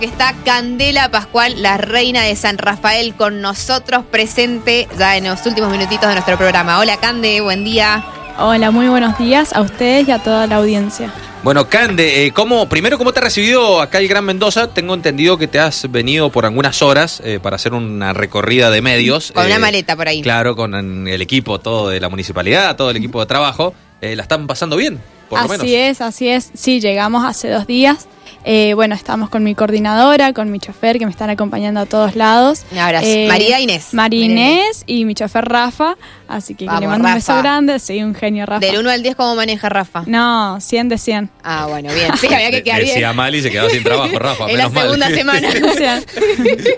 que está Candela Pascual, la reina de San Rafael, con nosotros presente ya en los últimos minutitos de nuestro programa. Hola Cande, buen día. Hola, muy buenos días a ustedes y a toda la audiencia. Bueno, Cande, eh, ¿cómo, primero, ¿cómo te ha recibido acá el Gran Mendoza? Tengo entendido que te has venido por algunas horas eh, para hacer una recorrida de medios. Con una eh, maleta por ahí. Claro, con el equipo todo de la municipalidad, todo el equipo de trabajo. Eh, ¿La están pasando bien? Por lo así menos. es, así es. Sí, llegamos hace dos días. Eh, bueno, estamos con mi coordinadora, con mi chofer que me están acompañando a todos lados. Un abrazo. Eh, María Inés. María Inés y mi chofer Rafa. Así que, le mando un beso grande. Sí, un genio Rafa. Del 1 al 10, ¿cómo maneja Rafa? No, 100 de 100. Ah, bueno, bien. Sí, había que quedar Decía mal y se quedó sin trabajo, Rafa. En la mal. segunda semana. O sea,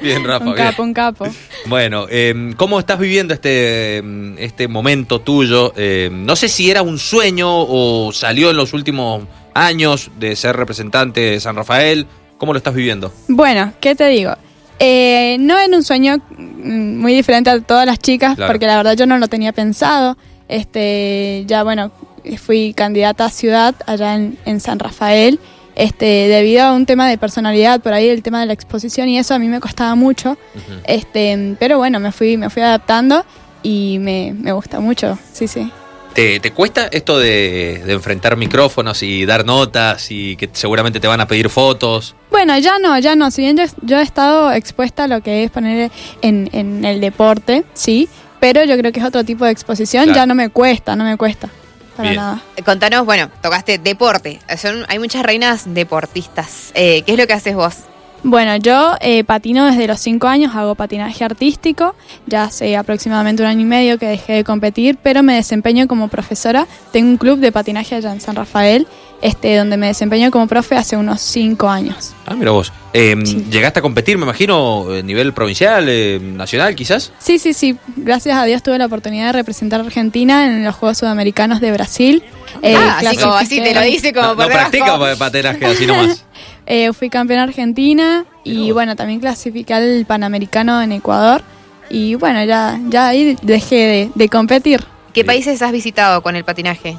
bien, Rafa, un bien. capo, un capo. Bueno, eh, ¿cómo estás viviendo este, mm, este momento tuyo? Eh, no sé si era un sueño o salió en los últimos años de ser representante de San Rafael. ¿Cómo lo estás viviendo? Bueno, ¿qué te digo? Eh, no en un sueño mm, muy diferente a todas las chicas, Claro. porque la verdad yo no lo tenía pensado. Este, ya bueno, fui candidata a ciudad allá en, en San Rafael, este, debido a un tema de personalidad, por ahí el tema de la exposición y eso a mí me costaba mucho. Este, pero bueno, me fui, me fui adaptando y me, me gusta mucho, sí, sí. ¿Te, te cuesta esto de, de enfrentar micrófonos y dar notas y que seguramente te van a pedir fotos? Bueno, ya no, ya no. Si bien yo, yo he estado expuesta a lo que es poner en, en el deporte, sí, pero yo creo que es otro tipo de exposición, Claro. ya no me cuesta, no me cuesta. Para Bien. nada. Eh, Contanos, bueno, tocaste deporte. Son, hay muchas reinas deportistas. Eh, ¿Qué es lo que haces vos? Bueno, yo eh, patino desde los 5 años, hago patinaje artístico, ya hace aproximadamente un año y medio que dejé de competir, pero me desempeño como profesora. Tengo un club de patinaje allá en San Rafael, este, donde me desempeño como profe hace unos 5 años. Ah, mira vos. Eh, Sí. ¿Llegaste a competir, me imagino, a nivel provincial, eh, nacional quizás? Sí, sí, sí. Gracias a Dios tuve la oportunidad de representar a Argentina en los Juegos Sudamericanos de Brasil. Eh, ah, así como así te lo dice como No, por no practica pa- patinaje así nomás. Eh, fui campeona argentina y bueno, también clasifiqué al Panamericano en Ecuador. Y bueno, ya, ya ahí dejé de, de competir. ¿Qué países has visitado con el patinaje?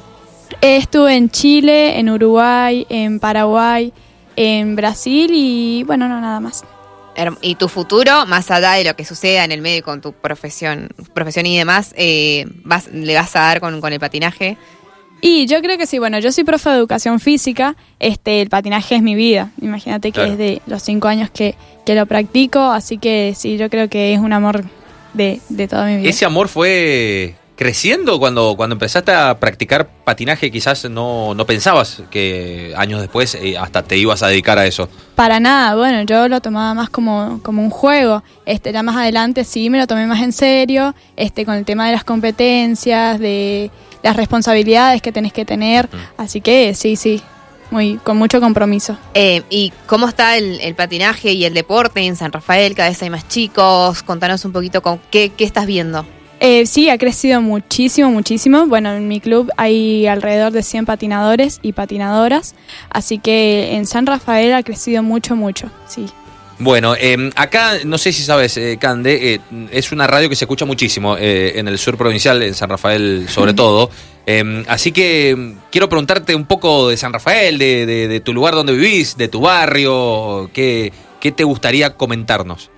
Eh, estuve en Chile, en Uruguay, en Paraguay, en Brasil y bueno, no, nada más. Y tu futuro, más allá de lo que suceda en el medio con tu profesión, profesión y demás, eh, vas, le vas a dar con, con el patinaje. Y yo creo que sí, bueno, yo soy profe de educación física, este, el patinaje es mi vida. Imagínate que Claro. es de los cinco años que, que lo practico, así que sí, yo creo que es un amor de, de toda mi vida. ¿Ese amor fue creciendo cuando, cuando empezaste a practicar patinaje? Quizás no, no pensabas que años después eh, hasta te ibas a dedicar a eso. Para nada, bueno, yo lo tomaba más como, como un juego. Este, ya más adelante sí me lo tomé más en serio, este, con el tema de las competencias, de las responsabilidades que tenés que tener. Así que sí, sí, muy, con mucho compromiso. Eh, ¿Y cómo está el, el patinaje y el deporte en San Rafael? Cada vez hay más chicos. Contanos un poquito con qué, qué estás viendo. Eh, sí, ha crecido muchísimo, muchísimo. Bueno, en mi club hay alrededor de 100 patinadores y patinadoras, así que en San Rafael ha crecido mucho, mucho, sí. Bueno, eh, acá, no sé si sabes, eh, Cande, eh, es una radio que se escucha muchísimo eh, en el sur provincial, en San Rafael sobre todo. Eh, así que mm, quiero preguntarte un poco de San Rafael, de, de- de tu lugar donde vivís, de tu barrio, ¿qué, qué te gustaría comentarnos?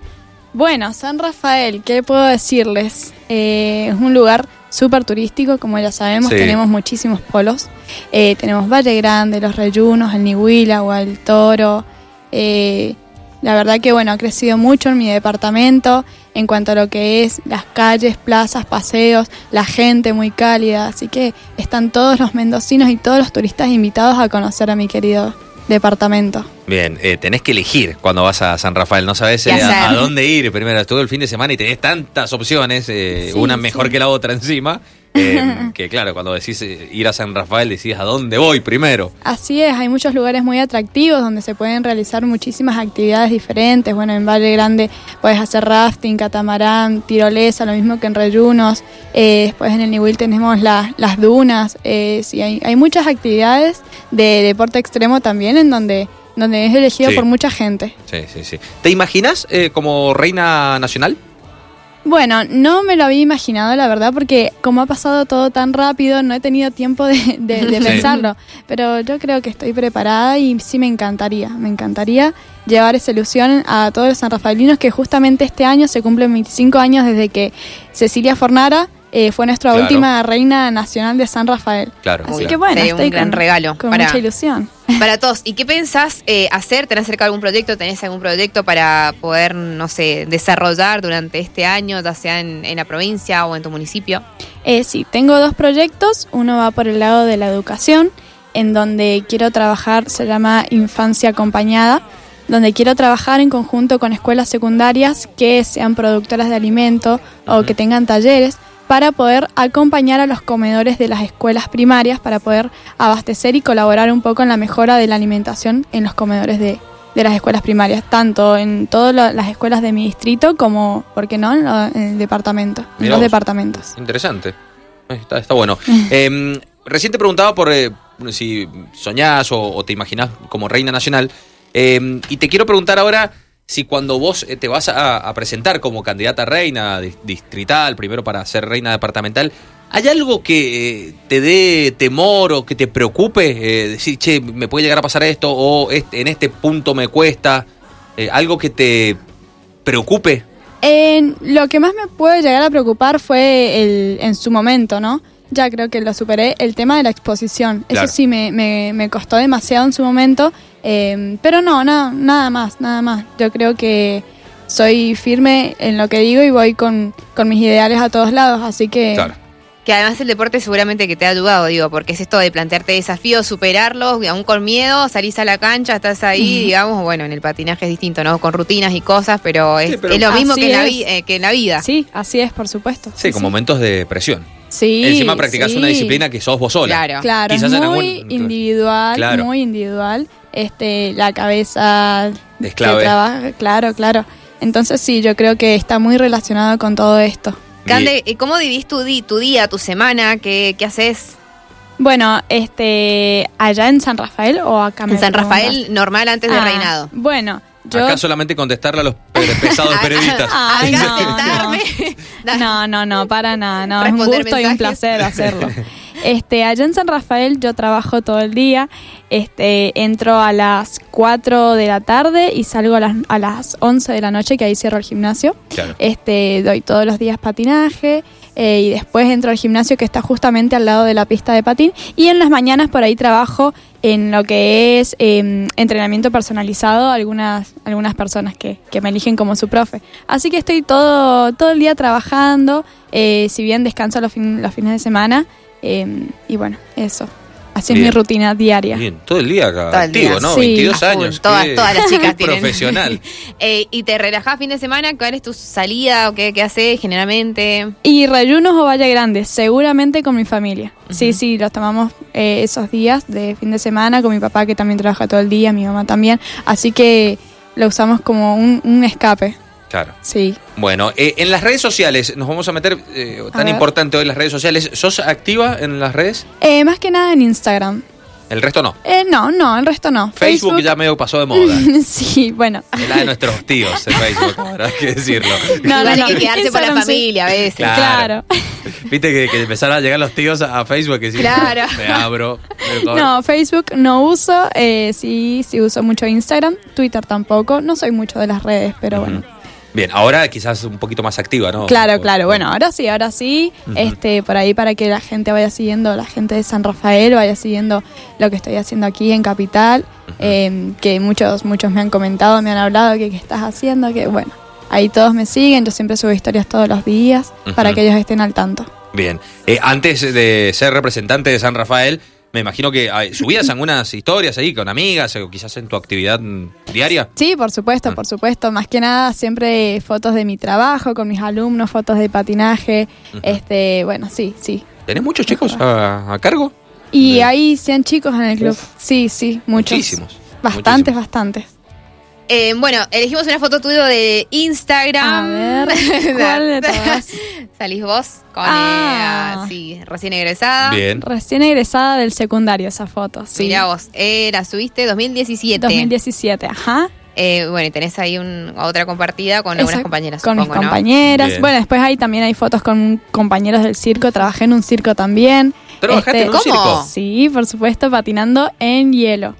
Bueno, San Rafael, ¿qué puedo decirles? Eh, es un lugar súper turístico, como ya sabemos, Sí. tenemos muchísimos polos. Eh, tenemos Valle Grande, Los Reyunos, el Nihuila, el Toro. Eh, la verdad que bueno, ha crecido mucho en mi departamento en cuanto a lo que es las calles, plazas, paseos, la gente muy cálida. Así que están todos los mendocinos y todos los turistas invitados a conocer a mi querido departamento. Bien, eh, tenés que elegir cuando vas a San Rafael, no sabes ¿Qué eh, a, dónde ir. Primero, estuve el fin de semana y tenés tantas opciones, eh, Sí, una mejor sí. que la otra encima, eh, que claro, cuando decís ir a San Rafael decís a dónde voy primero. Así es, hay muchos lugares muy atractivos donde se pueden realizar muchísimas actividades diferentes. Bueno, en Valle Grande puedes hacer rafting, catamarán, tirolesa, lo mismo que en Reyunos. Después en el Niwil tenemos la- las dunas. Eh, sí, hay, hay muchas actividades de deporte extremo también en donde, donde es elegido Sí. por mucha gente. Sí, sí, sí. ¿Te imaginas eh, como reina nacional? Bueno, no me lo había imaginado, la verdad, porque como ha pasado todo tan rápido, no he tenido tiempo de, de- de Sí. pensarlo. Pero yo creo que estoy preparada y sí me encantaría, me encantaría llevar esa ilusión a todos los sanrafaelinos que justamente este año se cumplen 25 años desde que Cecilia Fornara eh, fue nuestra Claro. última reina nacional de San Rafael. Claro. Así claro. que bueno, Sería un gran con, regalo con para- mucha ilusión. Para todos. ¿Y qué pensás eh, hacer? ¿Tenés cerca algún proyecto? ¿Tenés algún proyecto para poder, no sé, desarrollar durante este año, ya sea en, en la provincia o en tu municipio? Eh, sí, tengo dos proyectos. Uno va por el lado de la educación, en donde quiero trabajar, se llama Infancia Acompañada, donde quiero trabajar en conjunto con escuelas secundarias que sean productoras de alimento o que tengan talleres para poder acompañar a los comedores de las escuelas primarias, para poder abastecer y colaborar un poco en la mejora de la alimentación en los comedores de, de las escuelas primarias, tanto en todas las escuelas de mi distrito como, ¿por qué no?, en, lo- en el departamento, en los vos. departamentos. Interesante. Está, está bueno. Eh, recién te preguntaba por eh, si soñás o, o te imaginás como reina nacional. Eh, y te quiero preguntar ahora si cuando vos eh, te vas a, presentar como candidata a reina dis- distrital, primero para ser reina departamental, ¿hay algo que eh, te dé temor o que te preocupe? Eh, decir, che, me puede llegar a pasar esto o en este punto me cuesta. ¿Algo que te preocupe? Lo que más me puede llegar a preocupar fue el, en su momento, ¿no? Ya creo que lo superé, el tema de la exposición. Claro. Eso sí me, me, me costó demasiado en su momento, eh, pero no, na- nada más, nada más. Yo creo que soy firme en lo que digo y voy con, con mis ideales a todos lados, así que... Claro. Que además el deporte seguramente que te ha ayudado, digo, porque es esto de plantearte desafíos, superarlos, y aún con miedo, salís a la cancha, estás ahí, digamos, bueno, en el patinaje es distinto, ¿no? Con rutinas y cosas, pero es, Sí, pero- es lo mismo que en, la eh, que en la vida. Sí, así es, por supuesto. Sí, con momentos de presión. Sí, Encima practicás sí. una disciplina que sos vos sola. Claro. Claro, Quizás en muy algún- individual, Claro. muy individual. Este, la cabeza Es que clave. trabaja, claro, claro. Entonces sí, yo creo que está muy relacionado con todo esto. Cande, ¿y ¿cómo vivís tu, di- tu día, tu semana? ¿Qué, qué haces Bueno, este, allá en San Rafael o acá me en San? Rafael normal antes de Ah, reinado? Bueno, yo Acá solamente contestarle a los pesados periodistas. Ay, no, sentarme. No, no, no, para nada, no, es un gusto y un placer hacerlo. Este, allá en San Rafael yo trabajo todo el día, este, entro a las 4 de la tarde y salgo a las, a las 11 de la noche, que ahí cierro el gimnasio. Claro. Este, doy todos los días patinaje eh, y después entro al gimnasio que está justamente al lado de la pista de patín. Y en las mañanas por ahí trabajo en lo que es eh, entrenamiento personalizado algunas algunas personas que, que me eligen como su profe. Así que estoy todo todo el día trabajando eh, si bien descanso los, fin- los fines de semana eh, y bueno eso así es Bien. mi rutina diaria Bien, todo el día acá, Todo el activo, día. ¿no? Sí. 22 A full. años. Todas- qué- todas las chicas tienen. Profesional. Eh, ¿Y te relajás fin de semana? ¿Cuál es tu salida o qué, qué haces generalmente? Y Rayunos o Valle Grande, seguramente con mi familia. Sí, sí, los tomamos eh, esos días de fin de semana con mi papá que también trabaja todo el día, mi mamá también. Así que lo usamos como un, un escape. Claro. Sí. Bueno, eh, en las redes sociales, nos vamos a meter, eh, tan importante hoy las redes sociales. ¿Sos activa en las redes? Eh, más que nada en Instagram. El resto no. Eh, no, no, el resto no. Facebook, ya medio pasó de moda. sí, bueno. Es la de nuestros tíos, el Facebook, ahora hay que decirlo. No, no, hay no. que quedarse por la sí. familia a veces. Claro. Claro. Viste que, que empezaron a llegar los tíos a, a Facebook que sí, Claro. me abro. me- No, Facebook no uso, eh, sí, sí uso mucho Instagram, Twitter tampoco, no soy mucho de las redes, pero bueno. Bien, ahora quizás un poquito más activa, ¿no? Claro, claro. Bueno, ahora sí, ahora sí. Este, por ahí para que la gente vaya siguiendo, la gente de San Rafael vaya siguiendo lo que estoy haciendo aquí en Capital. eh, que muchos, muchos me han comentado, me han hablado que qué estás haciendo, que bueno, ahí todos me siguen. Yo siempre subo historias todos los días para que ellos estén al tanto. Bien. Eh, antes de ser representante de San Rafael, me imagino que ay, subías algunas historias ahí con amigas o quizás en tu actividad diaria. Sí, por supuesto, Ah. por supuesto. Más que nada siempre fotos de mi trabajo con mis alumnos, fotos de patinaje. Este, bueno, sí, sí. ¿Tenés muchos chicos a, a cargo? Y De- hay 100 chicos en el club. Sí, sí, muchos. Muchísimos. Bastantes, muchísimos. bastantes. Eh, bueno, elegimos una foto tuya de Instagram. A ver, ¿cuál de todas? Salís vos con Ah. eh, sí, recién egresada. Bien. Recién egresada del secundario esa foto, sí. Mirá vos, eh, la subiste 2017. 2017, ajá. Eh, bueno, y tenés ahí un, otra compartida con algunas compañeras. Con mis compañeras. Bueno, después ahí también hay fotos con compañeros del circo. Trabajé en un circo también. ¿Trabajaste en un ¿cómo? circo? Sí, por supuesto, patinando en hielo.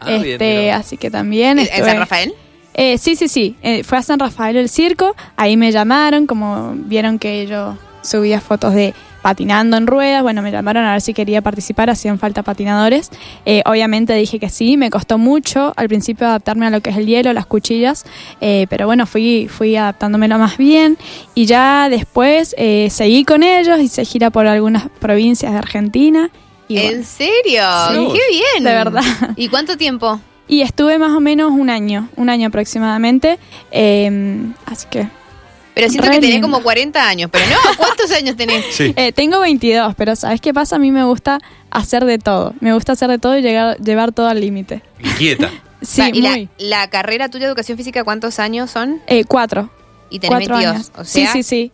Ah, este, así que también. ¿En estuve- San Rafael? Eh, sí, sí, sí. Eh, fue a San Rafael el circo. Ahí me llamaron, como vieron que yo subía fotos de patinando en ruedas. Bueno, me llamaron a ver si quería participar. Hacían falta patinadores. Eh, obviamente dije que sí. Me costó mucho al principio adaptarme a lo que es el hielo, las cuchillas. Eh, pero bueno, fui, fui adaptándomelo más bien. Y ya después eh, seguí con ellos. Hice gira por algunas provincias de Argentina. Y, ¿En bueno, serio? Sí. ¡Qué bien! De verdad. ¿Y cuánto tiempo? y estuve más o menos un año, un año aproximadamente. Eh, así que Pero siento Re que tenés lindo. como 40 años. Pero no, ¿cuántos años tenés? Sí. Eh, tengo 22, pero ¿sabes qué pasa? A mí me gusta hacer de todo. Me gusta hacer de todo y llegar, llevar todo al límite. Inquieta. Sí, O sea, ¿Y la carrera tuya de educación física cuántos años son? Eh, cuatro. Y tenés cuatro 22. años. O sea, sí, sí, sí.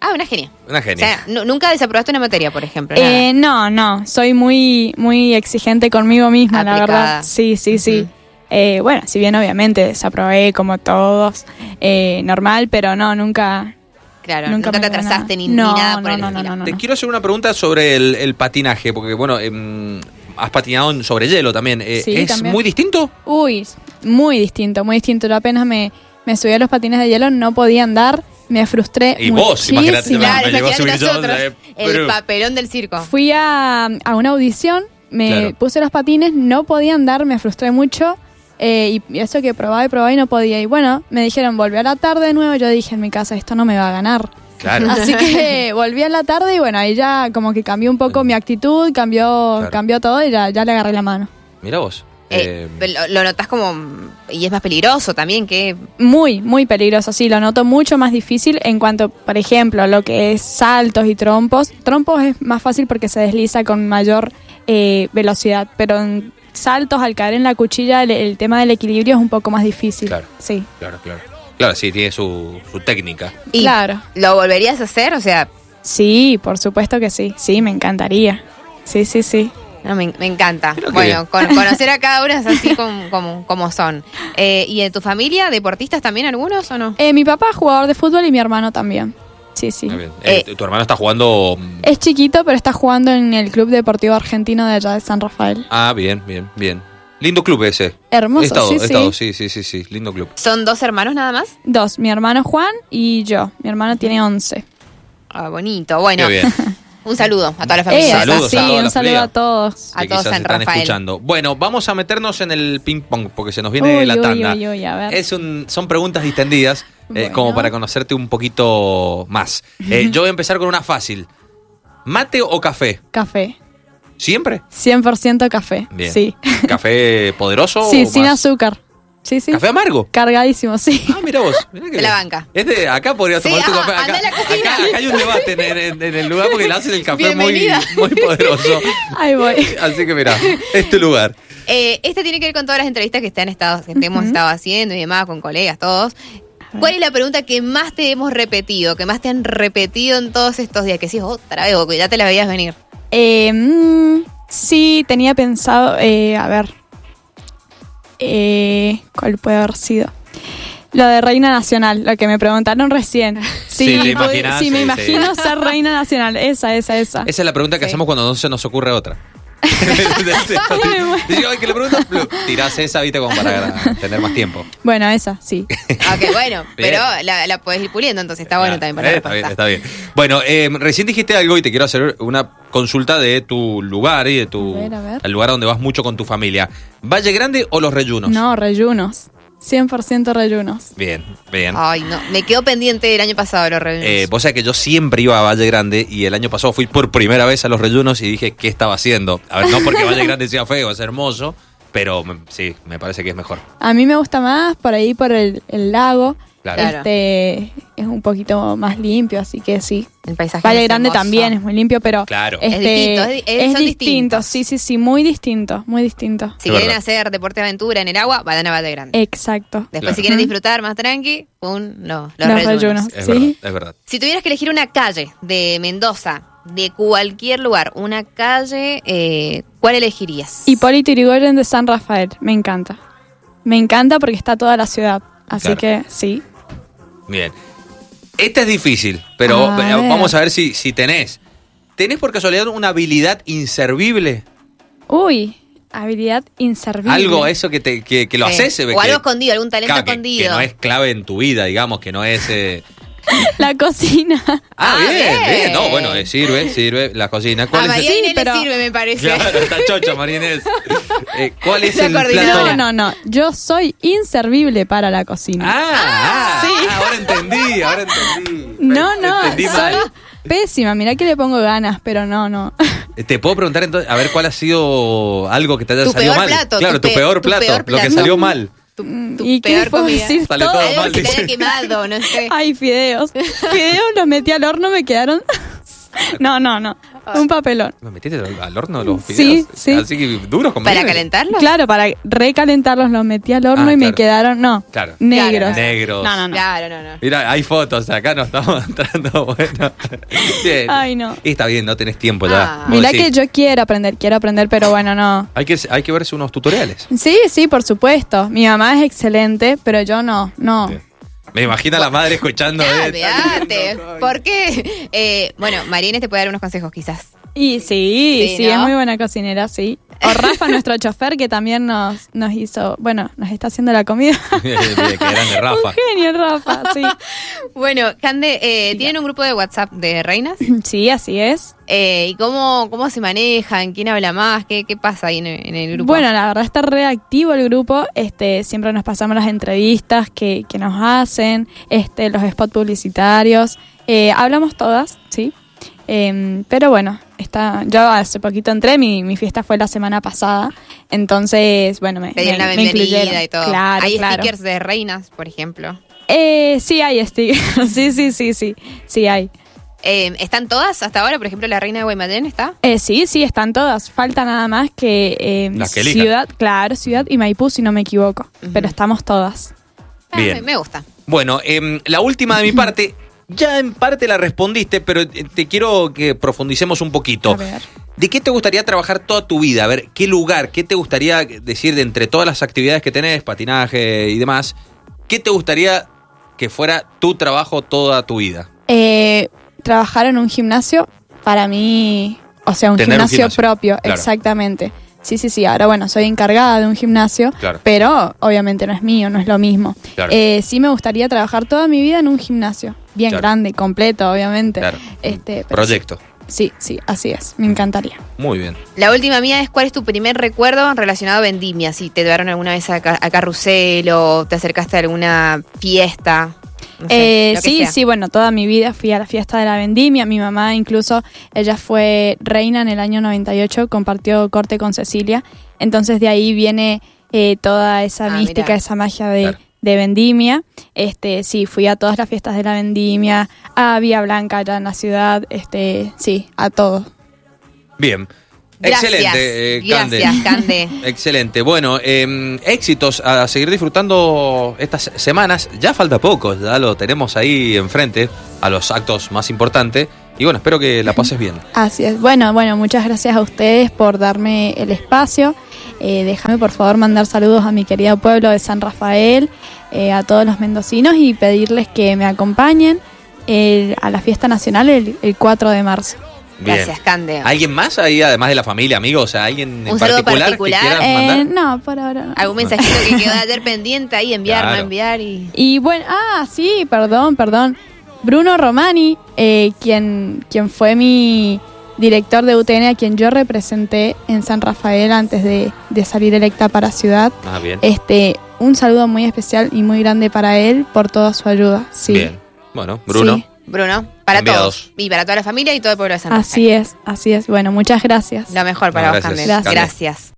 Ah, una genia. Una O genia. sea, nu- nunca desaprobaste una materia, por ejemplo. nada. Eh, no, no. Soy muy, muy exigente conmigo misma, la verdad. Sí, sí, sí. Eh, bueno, si bien obviamente desaprobé como todos, eh, normal, pero no, nunca. claro, nunca nunca, te atrasaste nada. ni, No, ni nada por no, el no, estilo. no, no, Te quiero hacer una pregunta sobre el, el patinaje, porque bueno, em, has patinado sobre hielo también. Eh, Sí, ¿Es también. muy distinto? Uy, muy distinto, muy distinto. Yo apenas me, me subí a los patines de hielo, no podía andar, me frustré. Y vos, imagínate, me llegó a imagínate subir yo, nosotros, eh, el papelón del circo. Fui a, a una audición, me Claro. puse los patines, no podía andar, me frustré mucho. eh, y eso que probaba y probaba y no podía. Y bueno, me dijeron, volví a la tarde de nuevo. Yo dije en mi casa, esto no me va a ganar. Claro. Así que volví a la tarde y bueno, ahí ya como que cambió un poco mi actitud, cambió, Claro. cambió todo y ya, ya le agarré la mano. Mira vos. Eh, Eh, lo, lo notás como. Y es más peligroso también que. Muy, muy peligroso, sí, lo noto mucho más difícil en cuanto, por ejemplo, lo que es saltos y trompos. Trompos es más fácil porque se desliza con mayor eh, velocidad, pero en saltos, al caer en la cuchilla, el, el tema del equilibrio es un poco más difícil. Claro. Sí, claro, claro. Claro, sí, tiene su, su técnica. Y claro. ¿Lo volverías a hacer? O sea, Sí, por supuesto que sí, sí, me encantaría. Sí, sí, sí. No, me, me encanta. Creo Bueno, con- conocer a cada uno es así como, como, como son. Eh, ¿Y en tu familia, deportistas también algunos o no? Eh, mi papá es jugador de fútbol y mi hermano también. Sí, sí. Eh, Eh, tu hermano está jugando. mm, Es chiquito, pero está jugando en el Club Deportivo Argentino de allá de San Rafael. Ah, bien, bien, bien. Lindo club ese. Hermoso, he estado, sí, he sí. estado, sí, sí, sí, sí. Lindo club. ¿Son dos hermanos nada más? Dos, mi hermano Juan y yo. Mi hermano tiene 11. Ah, bonito. Bueno, Qué bien. un saludo a toda la Eh, familia. Saludos sí, a toda la un saludo familia. a todos. A todos en están Rafael. escuchando. Bueno, vamos a meternos en el ping pong porque se nos viene Uy, la uy, tanda. uy, uy, a ver. Es un, son preguntas distendidas, eh, Bueno. como para conocerte un poquito más. Eh, yo voy a empezar con una fácil. ¿Mate o café? Café. ¿Siempre? 100% café. Bien. Sí. ¿Café poderoso Sí, o sin más? azúcar. Sí, sí. ¿Café amargo? Cargadísimo, sí. Ah, mira vos. mirá que De la banca. Es de, acá podrías Sí, tomar tu ah, café. Acá, anda a la cocina. acá- acá hay un debate en, en- en el lugar porque le hacen el café muy, muy poderoso. Ahí voy. Así que mira, es tu lugar. Eh, este tiene que ver con todas las entrevistas que, te han estado, que hemos estado haciendo y demás, con colegas, todos. ¿Cuál es la pregunta que más te hemos repetido, que más te han repetido en todos estos días? Que sí, otra vez, o que ya te la veías venir. Eh, mm, sí, tenía pensado, eh, a ver, eh, ¿cuál puede haber sido? Lo de Reina Nacional, lo que me preguntaron recién. Sí, imaginas, sí, me sí, imagino ser Reina Nacional, esa, esa, esa. Esa es la pregunta que Sí. hacemos cuando no se nos ocurre otra. Digo, que le pregunto, tirás esa, viste, como para tener más tiempo. Bueno, esa, sí. Ok, bueno, pero la, la podés ir puliendo, entonces está bueno Ah, también para la Está bien, está bien. Bueno, eh, recién dijiste algo y te quiero hacer una consulta de tu lugar y de tu A ver, a ver. el lugar donde vas mucho con tu familia. ¿Valle Grande o Los Reyunos? No, reyunos. 100% reyunos. Bien, bien. Ay, no, me quedó pendiente el año pasado los reuniones. Eh, vos sabés que yo siempre iba a Valle Grande y el año pasado fui por primera vez a Los Reyunos y dije, ¿qué estaba haciendo? A ver, no porque Valle Grande sea feo, es hermoso, pero me- sí, me parece que es mejor. A mí me gusta más por ahí, por el, el lago. Claro. Este es un poquito más limpio, así que sí. el paisaje Valle es Grande hermoso. también es muy limpio, pero Claro. este, Es distinto, es son distinto. distintos. Sí, sí, sí, muy distinto, muy distinto. Si Es quieren verdad. hacer deporte aventura en el agua, vayan a Valle Grande. Exacto. Después, Claro. si quieren disfrutar más tranqui, un, no, los, Los reyunos. reyunos. Es Sí. verdad, es verdad. Si tuvieras que elegir una calle de Mendoza, de cualquier lugar, una calle, eh, ¿cuál elegirías? Hipólito Yrigoyen de San Rafael, me encanta. me encanta porque está toda la ciudad. Así Claro. que sí. Bien. Esta es difícil, pero A vamos a ver si, si tenés. ¿Tenés por casualidad una habilidad inservible? Uy, habilidad inservible. Algo eso que, te, que, que lo Sí. haces. O algo escondido, algún talento Claro, que- escondido. Que no es clave en tu vida, digamos, que no es... eh, La cocina. Ah, Ah, bien, bien, bien. No, bueno, eh, sirve, sirve la cocina. A ¿Cuál es María el... Inés pero- le sirve, me parece. Claro, está chocha, María Inés. Eh, ¿Cuál es La el plato? No, no, no. Yo soy inservible para la cocina. Ah, ah, Sí. ah, ahora entendí, ahora entendí. no, no, Entendí soy mal. pésima. Mirá que le pongo ganas, pero no, no. Te puedo preguntar entonces, a ver cuál ha sido algo que te haya Tu salido peor mal. plato, claro, tu tu, pe- peor, tu plato, lo que salió mal. Tu, tu Mm, ¿Y qué peor puedo comida. decir? Sale todo Algo mal, que te haya dice. quemado, no sé. Ay, fideos. Fideos los metí al horno, me quedaron. No, no, no. Un papelón. ¿Me metiste al- horno los Sí, fideos? sí. Así que duros como ¿Para vienen. calentarlo? Claro, para recalentarlos los metí al horno Ah, y me quedaron, no, Claro. negros. Negros. No, no, no. Claro, no, no. Mira, hay fotos, acá no estamos entrando, bueno. Bien. Ay, no. Y está bien, no tenés tiempo ya. Ah. Mirá decís, que yo quiero aprender, quiero aprender, pero bueno, no. Hay que, hay que verse unos tutoriales. Sí, sí, por supuesto. Mi mamá es excelente, pero yo no, no. Bien. Me imagino a la madre escuchando. Ah, olvídate. ¿Por qué? Eh, bueno, María Inés te puede dar unos consejos, quizás. Y sí, Sí, sí, ¿no? es muy buena cocinera, sí. O Rafa, nuestro chofer, que también nos, nos hizo, bueno, nos está haciendo la comida. Bien, que grande, Rafa. Un genio, Rafa, sí. Bueno, Cande, eh, ¿tienen un grupo de WhatsApp de reinas? Sí, así es. Eh, ¿Y cómo, cómo se manejan? ¿Quién habla más? ¿Qué, qué pasa ahí en, el- en el grupo? Bueno, la verdad está reactivo el grupo. Este, siempre nos pasamos las entrevistas que, que nos hacen, este, los spots publicitarios. Eh, hablamos todas, sí. Em, pero bueno, está, yo hace poquito entré, mi, mi fiesta fue la semana pasada. Entonces, bueno, me, me- la me incluyeron. y todo. Claro, Hay claro. stickers de reinas, por ejemplo. Eh, sí, hay stickers. sí, sí, sí, sí. Sí, hay. Eh, ¿Están todas hasta ahora? Por ejemplo, la reina de Guaymallén está. Eh, sí, sí, están todas. Falta nada más que, eh, Las que elijan. Ciudad, claro, Ciudad y Maipú, si no me equivoco. Pero estamos todas. Ah, Bien. me, me gusta. Bueno, em, la última de mi parte, ya en parte la respondiste, pero eh, te quiero que profundicemos un poquito. A ver. ¿De qué te gustaría trabajar toda tu vida? A ver, ¿qué lugar? ¿Qué te gustaría decir de entre todas las actividades que tenés, patinaje y demás? ¿Qué te gustaría que fuera tu trabajo toda tu vida? Eh, trabajar en un gimnasio, para mí, o sea, un gimnasio, gimnasio, propio, claro. exactamente. Sí, sí, sí. Ahora, bueno, soy encargada de un gimnasio, Claro. pero obviamente no es mío, no es lo mismo. Claro. Eh, sí me gustaría trabajar toda mi vida en un gimnasio, bien Claro. grande, completo, obviamente. Claro. Este, Proyecto. Sí, sí, así es. Me encantaría. Muy bien. La última mía es cuál es tu primer recuerdo relacionado a vendimia. Si te llevaron alguna vez a, ca- a carrusel o te acercaste a alguna fiesta. no sé, Eh, sí, sea. sí, bueno, toda mi vida fui a la fiesta de la vendimia. Mi mamá incluso, ella fue reina en el año 98, compartió corte con Cecilia. Entonces de ahí viene eh, toda esa Ah, mística, mirá. esa magia de, Claro. De vendimia. Este, sí, fui a todas las fiestas de la vendimia, a Vía Blanca allá en la ciudad, este, sí, a todo. Bien. Gracias. Excelente, eh, Cande. Gracias, Cande. Excelente. Bueno, eh, éxitos a seguir disfrutando estas semanas. Ya falta poco, ya lo tenemos ahí enfrente a los actos más importantes. Y bueno, espero que la pases bien. Así es. Bueno, bueno, muchas gracias a ustedes por darme el espacio. Eh, déjame por favor mandar saludos a mi querido pueblo de San Rafael, eh, a todos los mendocinos y pedirles que me acompañen eh, a la fiesta nacional el, el 4 de marzo. Bien. Gracias, Cande. ¿Alguien más ahí, además de la familia, amigos? O sea, ¿alguien en Un saludo particular, particular. que quieras Eh, no, por ahora no. ¿Algún mensajito que quedó de ayer pendiente ahí? Enviar, Claro. no enviar y... Y bueno, ah, sí, perdón, perdón. Bruno Romani, eh, quien, quien fue mi director de UTN, a quien yo representé en San Rafael antes de, de salir electa para Ciudad. Ah, bien. Este, un saludo muy especial y muy grande para él por toda su ayuda. Sí. Bien. Bueno, Bruno. Sí, Bruno, para Enviados. todos. Y para toda la familia y todo el pueblo de San así es, así es. Bueno, muchas gracias. Lo mejor para No, vos, gracias.